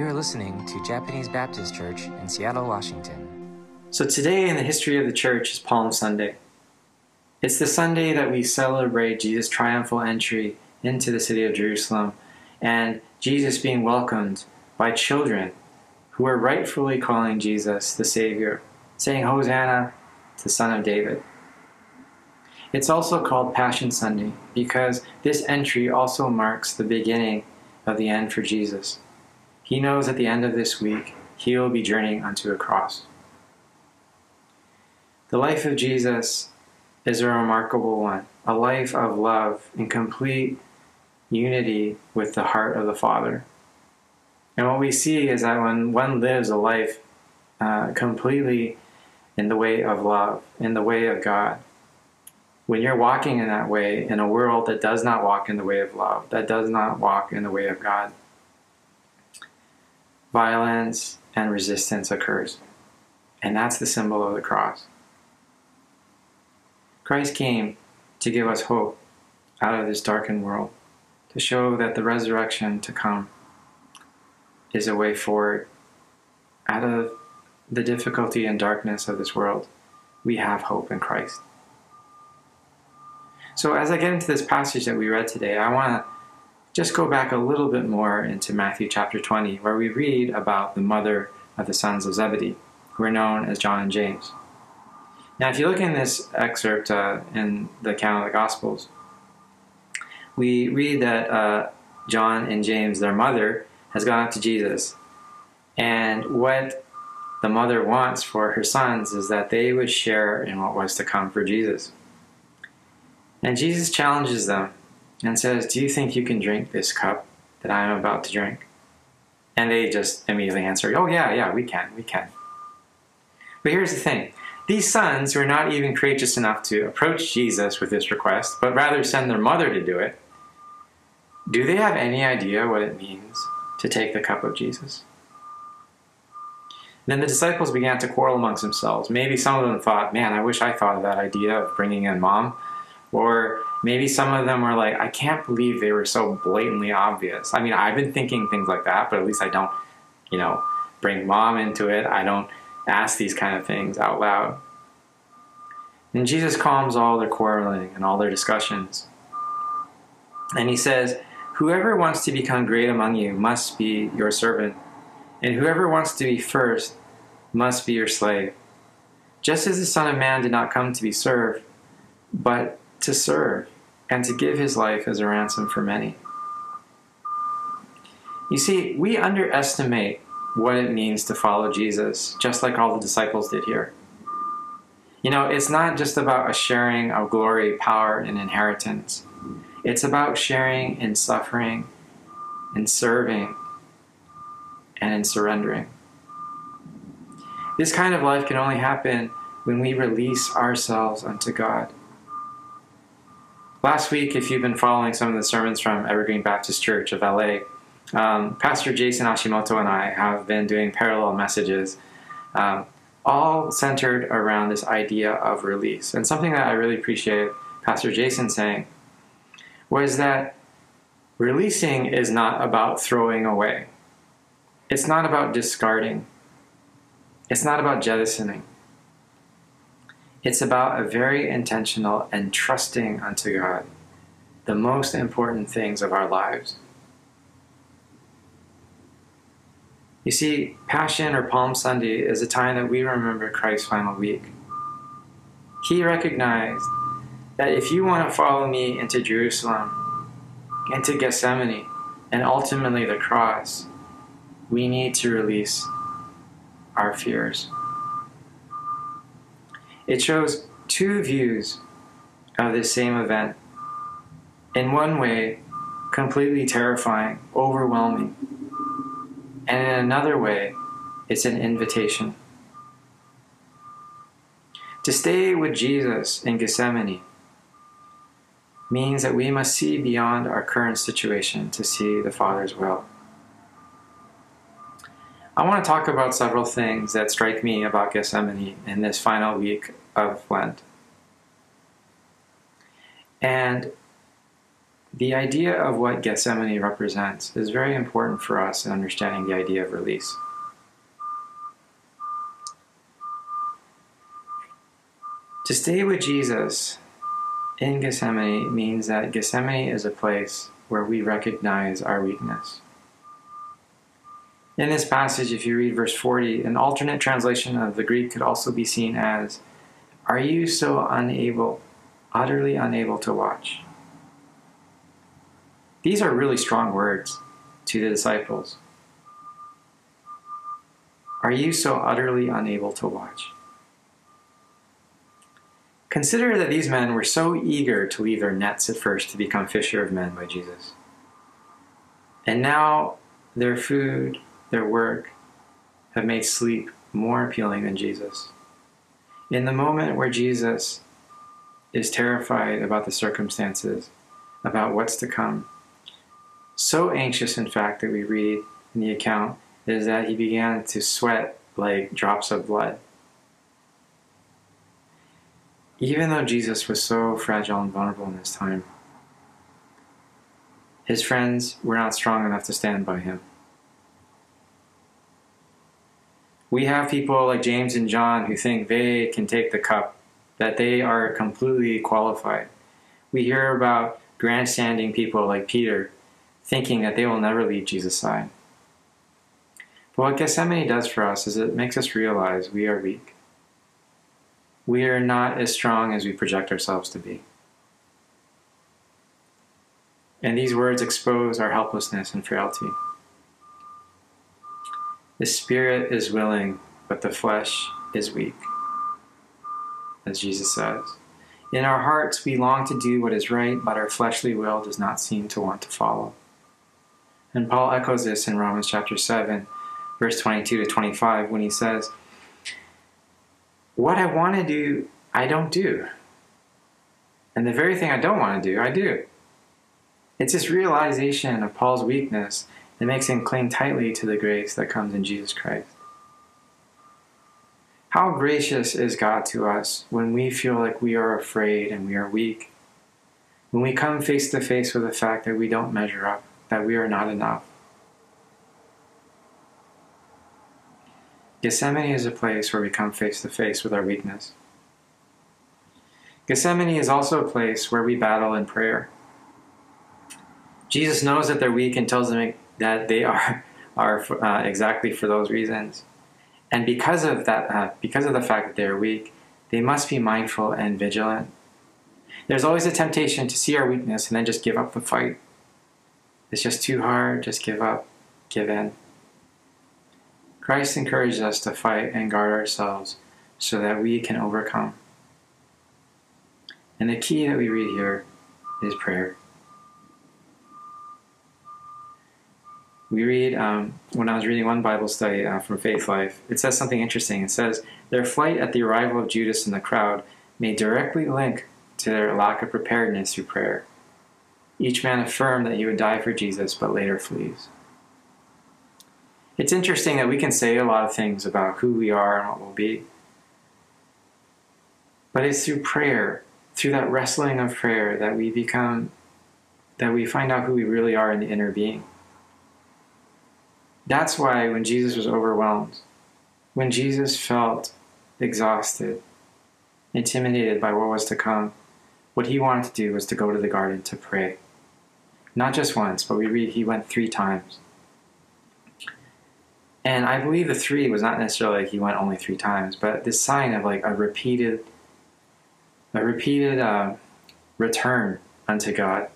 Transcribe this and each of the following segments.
You're listening to Japanese Baptist Church in Seattle, Washington. So, today in the history of the church is Palm Sunday. It's the Sunday that we celebrate Jesus' triumphal entry into the city of Jerusalem and Jesus being welcomed by children who are rightfully calling Jesus the Savior, saying, Hosanna to the Son of David. It's also called Passion Sunday because this entry also marks the beginning of the end for Jesus. He knows at the end of this week he will be journeying unto a cross. The life of Jesus is a remarkable one, a life of love in complete unity with the heart of the Father. And what we see is that when one lives a life uh, completely in the way of love, in the way of God, when you're walking in that way in a world that does not walk in the way of love, that does not walk in the way of God, violence and resistance occurs. And that's the symbol of the cross. Christ came to give us hope out of this darkened world, to show that the resurrection to come is a way forward. Out of the difficulty and darkness of this world, we have hope in Christ. So, as I get into this passage that we read today, I want to just go back a little bit more into Matthew chapter 20, where we read about the mother of the sons of Zebedee, who are known as John and James. Now, if you look in this excerpt uh, in the account of the Gospels, we read that uh, John and James, their mother, has gone up to Jesus. And what the mother wants for her sons is that they would share in what was to come for Jesus. And Jesus challenges them and says, Do you think you can drink this cup that I am about to drink? And they just immediately answer, Oh, yeah, yeah, we can, we can. But here's the thing these sons who are not even courageous enough to approach Jesus with this request, but rather send their mother to do it, do they have any idea what it means to take the cup of Jesus? Then the disciples began to quarrel amongst themselves. Maybe some of them thought, Man, I wish I thought of that idea of bringing in mom. Or maybe some of them were like, I can't believe they were so blatantly obvious. I mean, I've been thinking things like that, but at least I don't, you know, bring mom into it. I don't ask these kind of things out loud. And Jesus calms all their quarreling and all their discussions. And he says, Whoever wants to become great among you must be your servant, and whoever wants to be first must be your slave. Just as the Son of Man did not come to be served, but to serve and to give his life as a ransom for many. You see, we underestimate what it means to follow Jesus, just like all the disciples did here. You know, it's not just about a sharing of glory, power, and inheritance. It's about sharing in suffering, in serving, and in surrendering. This kind of life can only happen when we release ourselves unto God. Last week, if you've been following some of the sermons from Evergreen Baptist Church of LA, um, Pastor Jason Ashimoto and I have been doing parallel messages, um, all centered around this idea of release. And something that I really appreciate Pastor Jason saying was that releasing is not about throwing away, it's not about discarding, it's not about jettisoning. It's about a very intentional and trusting unto God the most important things of our lives. You see, Passion or Palm Sunday is a time that we remember Christ's final week. He recognized that if you want to follow me into Jerusalem, into Gethsemane, and ultimately the cross, we need to release our fears. It shows two views of this same event. In one way, completely terrifying, overwhelming. And in another way, it's an invitation. To stay with Jesus in Gethsemane means that we must see beyond our current situation to see the Father's will. I want to talk about several things that strike me about Gethsemane in this final week of Lent. And the idea of what Gethsemane represents is very important for us in understanding the idea of release. To stay with Jesus in Gethsemane means that Gethsemane is a place where we recognize our weakness. In this passage, if you read verse 40, an alternate translation of the Greek could also be seen as Are you so unable, utterly unable to watch? These are really strong words to the disciples. Are you so utterly unable to watch? Consider that these men were so eager to leave their nets at first to become fisher of men by Jesus. And now their food, their work, have made sleep more appealing than Jesus. In the moment where Jesus is terrified about the circumstances, about what's to come, so anxious, in fact, that we read in the account is that he began to sweat like drops of blood. Even though Jesus was so fragile and vulnerable in this time, his friends were not strong enough to stand by him. We have people like James and John who think they can take the cup, that they are completely qualified. We hear about grandstanding people like Peter thinking that they will never leave Jesus' side. But what Gethsemane does for us is it makes us realize we are weak we are not as strong as we project ourselves to be. And these words expose our helplessness and frailty. The spirit is willing, but the flesh is weak, as Jesus says. In our hearts, we long to do what is right, but our fleshly will does not seem to want to follow. And Paul echoes this in Romans chapter 7, verse 22 to 25, when he says, what I want to do, I don't do. And the very thing I don't want to do, I do. It's this realization of Paul's weakness that makes him cling tightly to the grace that comes in Jesus Christ. How gracious is God to us when we feel like we are afraid and we are weak? When we come face to face with the fact that we don't measure up, that we are not enough. Gethsemane is a place where we come face to face with our weakness. Gethsemane is also a place where we battle in prayer. Jesus knows that they're weak and tells them that they are, are uh, exactly for those reasons. And because of that, uh, because of the fact that they are weak, they must be mindful and vigilant. There's always a temptation to see our weakness and then just give up the fight. It's just too hard, just give up, give in. Christ encourages us to fight and guard ourselves so that we can overcome. And the key that we read here is prayer. We read, um, when I was reading one Bible study uh, from Faith Life, it says something interesting. It says, Their flight at the arrival of Judas in the crowd may directly link to their lack of preparedness through prayer. Each man affirmed that he would die for Jesus, but later flees it's interesting that we can say a lot of things about who we are and what we'll be. But it's through prayer, through that wrestling of prayer, that we become, that we find out who we really are in the inner being. That's why when Jesus was overwhelmed, when Jesus felt exhausted, intimidated by what was to come, what he wanted to do was to go to the garden to pray. Not just once, but we read he went three times. And I believe the three was not necessarily like he went only three times, but this sign of like a repeated, a repeated uh, return unto God,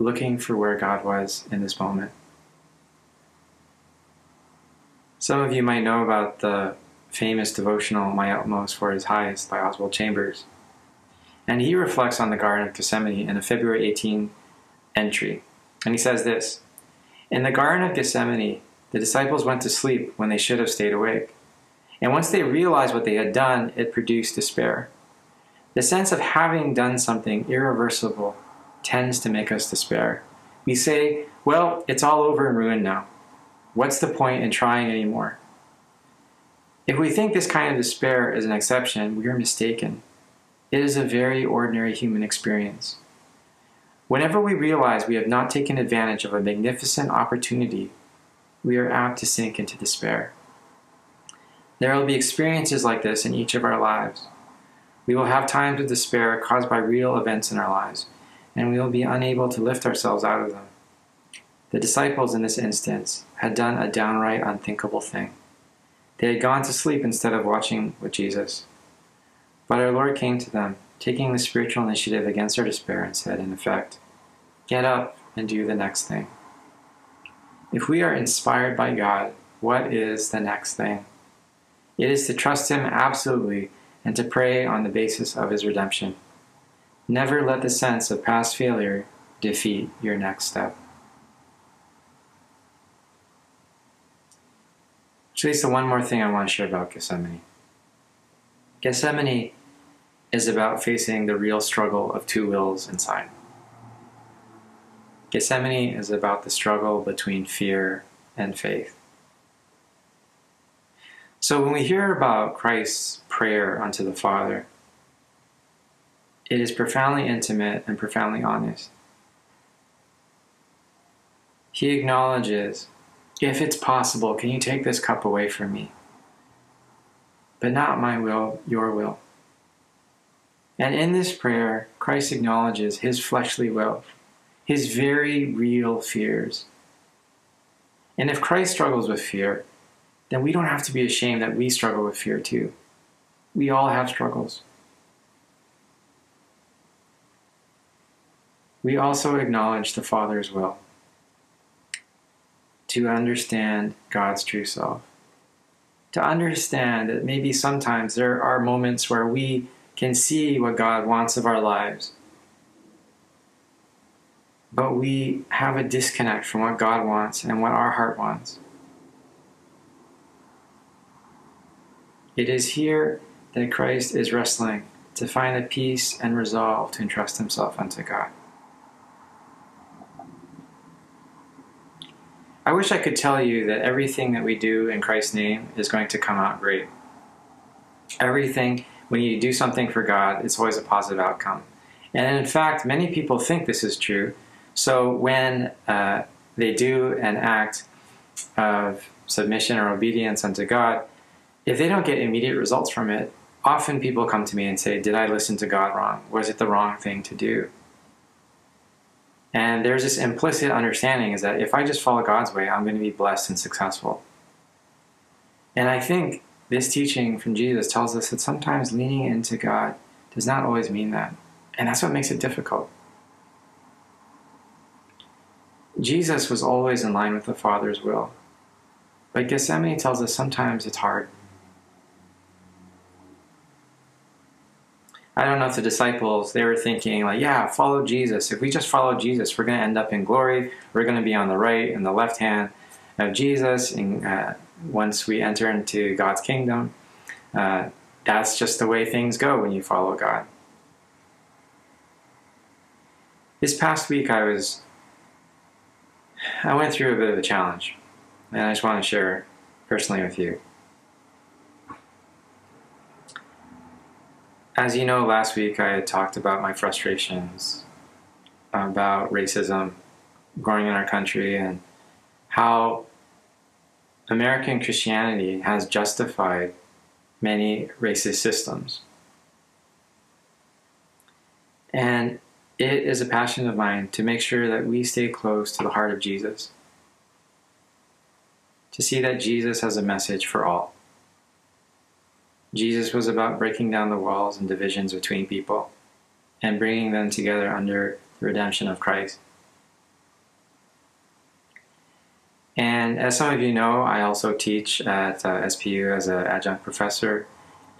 looking for where God was in this moment. Some of you might know about the famous devotional My Utmost for His Highest by Oswald Chambers. And he reflects on the Garden of Gethsemane in a February 18 entry. And he says this In the Garden of Gethsemane, the disciples went to sleep when they should have stayed awake. And once they realized what they had done, it produced despair. The sense of having done something irreversible tends to make us despair. We say, well, it's all over and ruined now. What's the point in trying anymore? If we think this kind of despair is an exception, we are mistaken. It is a very ordinary human experience. Whenever we realize we have not taken advantage of a magnificent opportunity, we are apt to sink into despair. There will be experiences like this in each of our lives. We will have times of despair caused by real events in our lives, and we will be unable to lift ourselves out of them. The disciples in this instance had done a downright unthinkable thing. They had gone to sleep instead of watching with Jesus. But our Lord came to them, taking the spiritual initiative against their despair, and said, in effect, Get up and do the next thing. If we are inspired by God, what is the next thing? It is to trust Him absolutely and to pray on the basis of His redemption. Never let the sense of past failure defeat your next step. Leads one more thing I want to share about Gethsemane. Gethsemane is about facing the real struggle of two wills inside. Gethsemane is about the struggle between fear and faith. So when we hear about Christ's prayer unto the Father, it is profoundly intimate and profoundly honest. He acknowledges, if it's possible, can you take this cup away from me? But not my will, your will. And in this prayer, Christ acknowledges his fleshly will his very real fears. And if Christ struggles with fear, then we don't have to be ashamed that we struggle with fear too. We all have struggles. We also acknowledge the Father's will to understand God's true self. To understand that maybe sometimes there are moments where we can see what God wants of our lives but we have a disconnect from what God wants and what our heart wants. It is here that Christ is wrestling to find the peace and resolve to entrust himself unto God. Wish I could tell you that everything that we do in Christ's name is going to come out great. Everything, when you do something for God, it's always a positive outcome. And in fact, many people think this is true so when uh, they do an act of submission or obedience unto God, if they don't get immediate results from it, often people come to me and say, Did I listen to God wrong? Was it the wrong thing to do? And there's this implicit understanding is that if I just follow God's way, I'm going to be blessed and successful. And I think this teaching from Jesus tells us that sometimes leaning into God does not always mean that. And that's what makes it difficult. Jesus was always in line with the Father's will. But Gethsemane tells us sometimes it's hard. I don't know if the disciples, they were thinking, like, yeah, follow Jesus. If we just follow Jesus, we're going to end up in glory. We're going to be on the right and the left hand of Jesus. And uh, once we enter into God's kingdom, uh, that's just the way things go when you follow God. This past week, I was I went through a bit of a challenge, and I just want to share personally with you. As you know, last week I talked about my frustrations about racism growing in our country and how American Christianity has justified many racist systems. And it is a passion of mine to make sure that we stay close to the heart of Jesus, to see that Jesus has a message for all. Jesus was about breaking down the walls and divisions between people and bringing them together under the redemption of Christ. And as some of you know, I also teach at uh, SPU as an adjunct professor,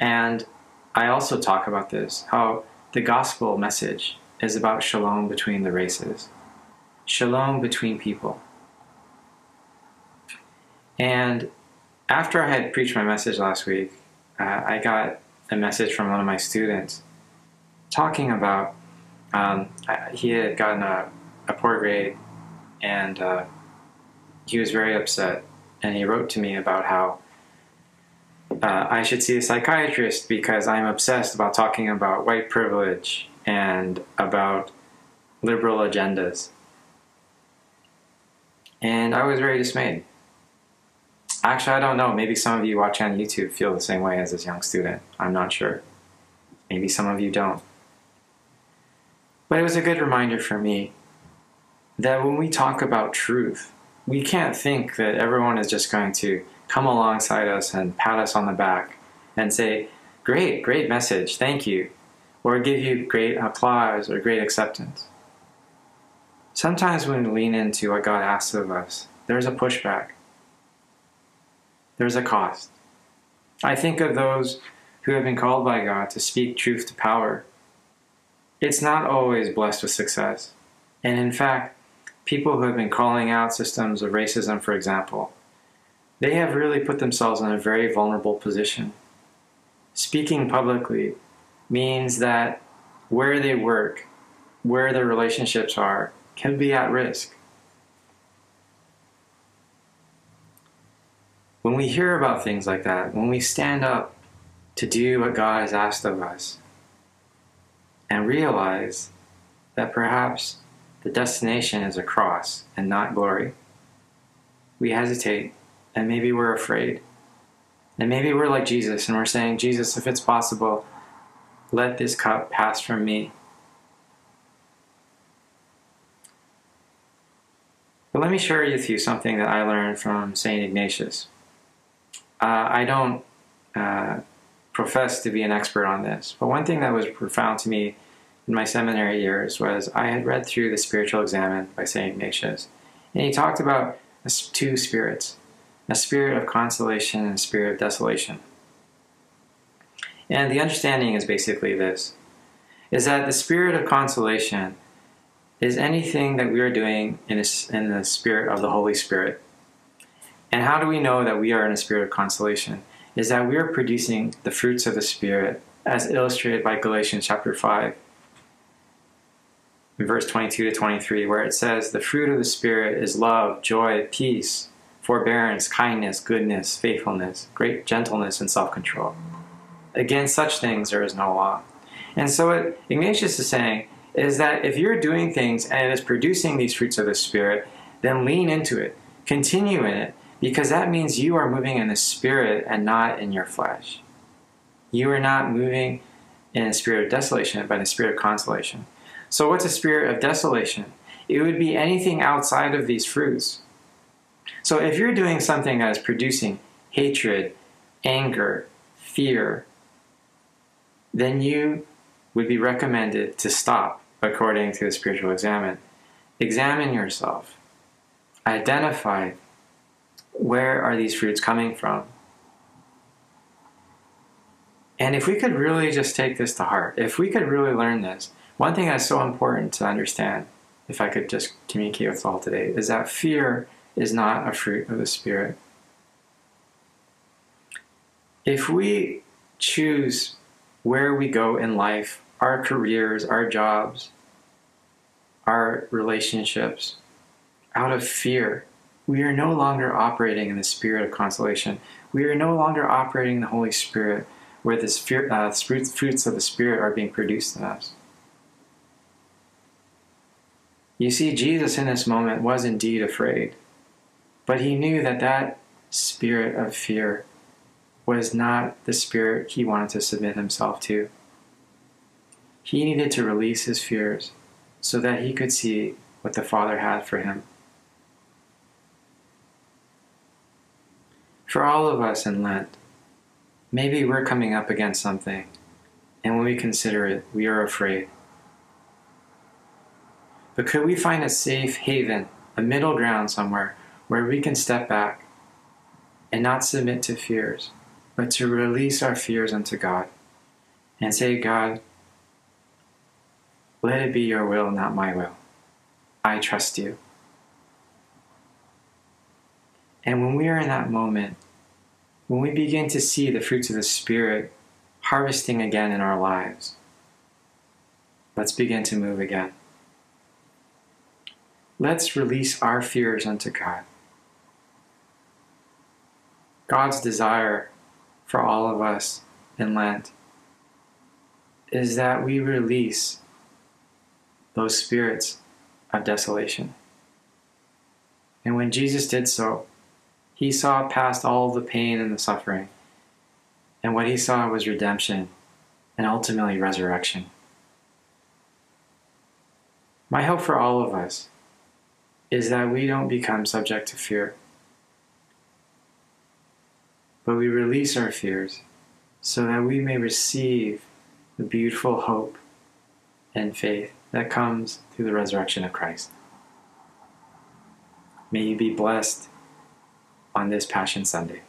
and I also talk about this how the gospel message is about shalom between the races, shalom between people. And after I had preached my message last week, uh, I got a message from one of my students talking about um, he had gotten a, a poor grade and uh, he was very upset. And he wrote to me about how uh, I should see a psychiatrist because I'm obsessed about talking about white privilege and about liberal agendas. And I was very dismayed. Actually, I don't know. Maybe some of you watching on YouTube feel the same way as this young student. I'm not sure. Maybe some of you don't. But it was a good reminder for me that when we talk about truth, we can't think that everyone is just going to come alongside us and pat us on the back and say, Great, great message, thank you, or give you great applause or great acceptance. Sometimes when we lean into what God asks of us, there's a pushback, there's a cost. I think of those who have been called by God to speak truth to power. It's not always blessed with success. And in fact, people who have been calling out systems of racism, for example, they have really put themselves in a very vulnerable position. Speaking publicly means that where they work, where their relationships are, can be at risk. When we hear about things like that, when we stand up to do what God has asked of us, and realize that perhaps the destination is a cross and not glory, we hesitate and maybe we're afraid. And maybe we're like Jesus and we're saying, Jesus, if it's possible, let this cup pass from me. But let me share with you something that I learned from St. Ignatius. Uh, I don't uh, profess to be an expert on this, but one thing that was profound to me in my seminary years was I had read through the Spiritual Examen by St. Ignatius, and he talked about two spirits a spirit of consolation and a spirit of desolation. And the understanding is basically this is that the spirit of consolation is anything that we are doing in, in the spirit of the Holy Spirit. And how do we know that we are in a spirit of consolation? Is that we are producing the fruits of the Spirit as illustrated by Galatians chapter 5, verse 22 to 23, where it says, The fruit of the Spirit is love, joy, peace, forbearance, kindness, goodness, faithfulness, great gentleness, and self control. Against such things there is no law. And so, what Ignatius is saying is that if you're doing things and it is producing these fruits of the Spirit, then lean into it, continue in it, because that means you are moving in the Spirit and not in your flesh. You are not moving in a spirit of desolation, but in a spirit of consolation. So, what's a spirit of desolation? It would be anything outside of these fruits. So if you're doing something that is producing hatred, anger, fear, then you would be recommended to stop according to the spiritual examen. Examine yourself. Identify where are these fruits coming from. And if we could really just take this to heart, if we could really learn this, one thing that's so important to understand, if I could just communicate with all today, is that fear is not a fruit of the Spirit. If we choose where we go in life, our careers, our jobs, our relationships, out of fear, we are no longer operating in the spirit of consolation. We are no longer operating in the Holy Spirit where the uh, fruits of the Spirit are being produced in us. You see, Jesus in this moment was indeed afraid. But he knew that that spirit of fear was not the spirit he wanted to submit himself to. He needed to release his fears so that he could see what the Father had for him. For all of us in Lent, maybe we're coming up against something, and when we consider it, we are afraid. But could we find a safe haven, a middle ground somewhere where we can step back and not submit to fears, but to release our fears unto God and say, God, let it be your will, not my will. I trust you. And when we are in that moment, when we begin to see the fruits of the Spirit harvesting again in our lives, let's begin to move again. Let's release our fears unto God. God's desire for all of us in Lent is that we release those spirits of desolation. And when Jesus did so, he saw past all the pain and the suffering. And what he saw was redemption and ultimately resurrection. My hope for all of us is that we don't become subject to fear, but we release our fears so that we may receive the beautiful hope and faith that comes through the resurrection of Christ. May you be blessed on this Passion Sunday.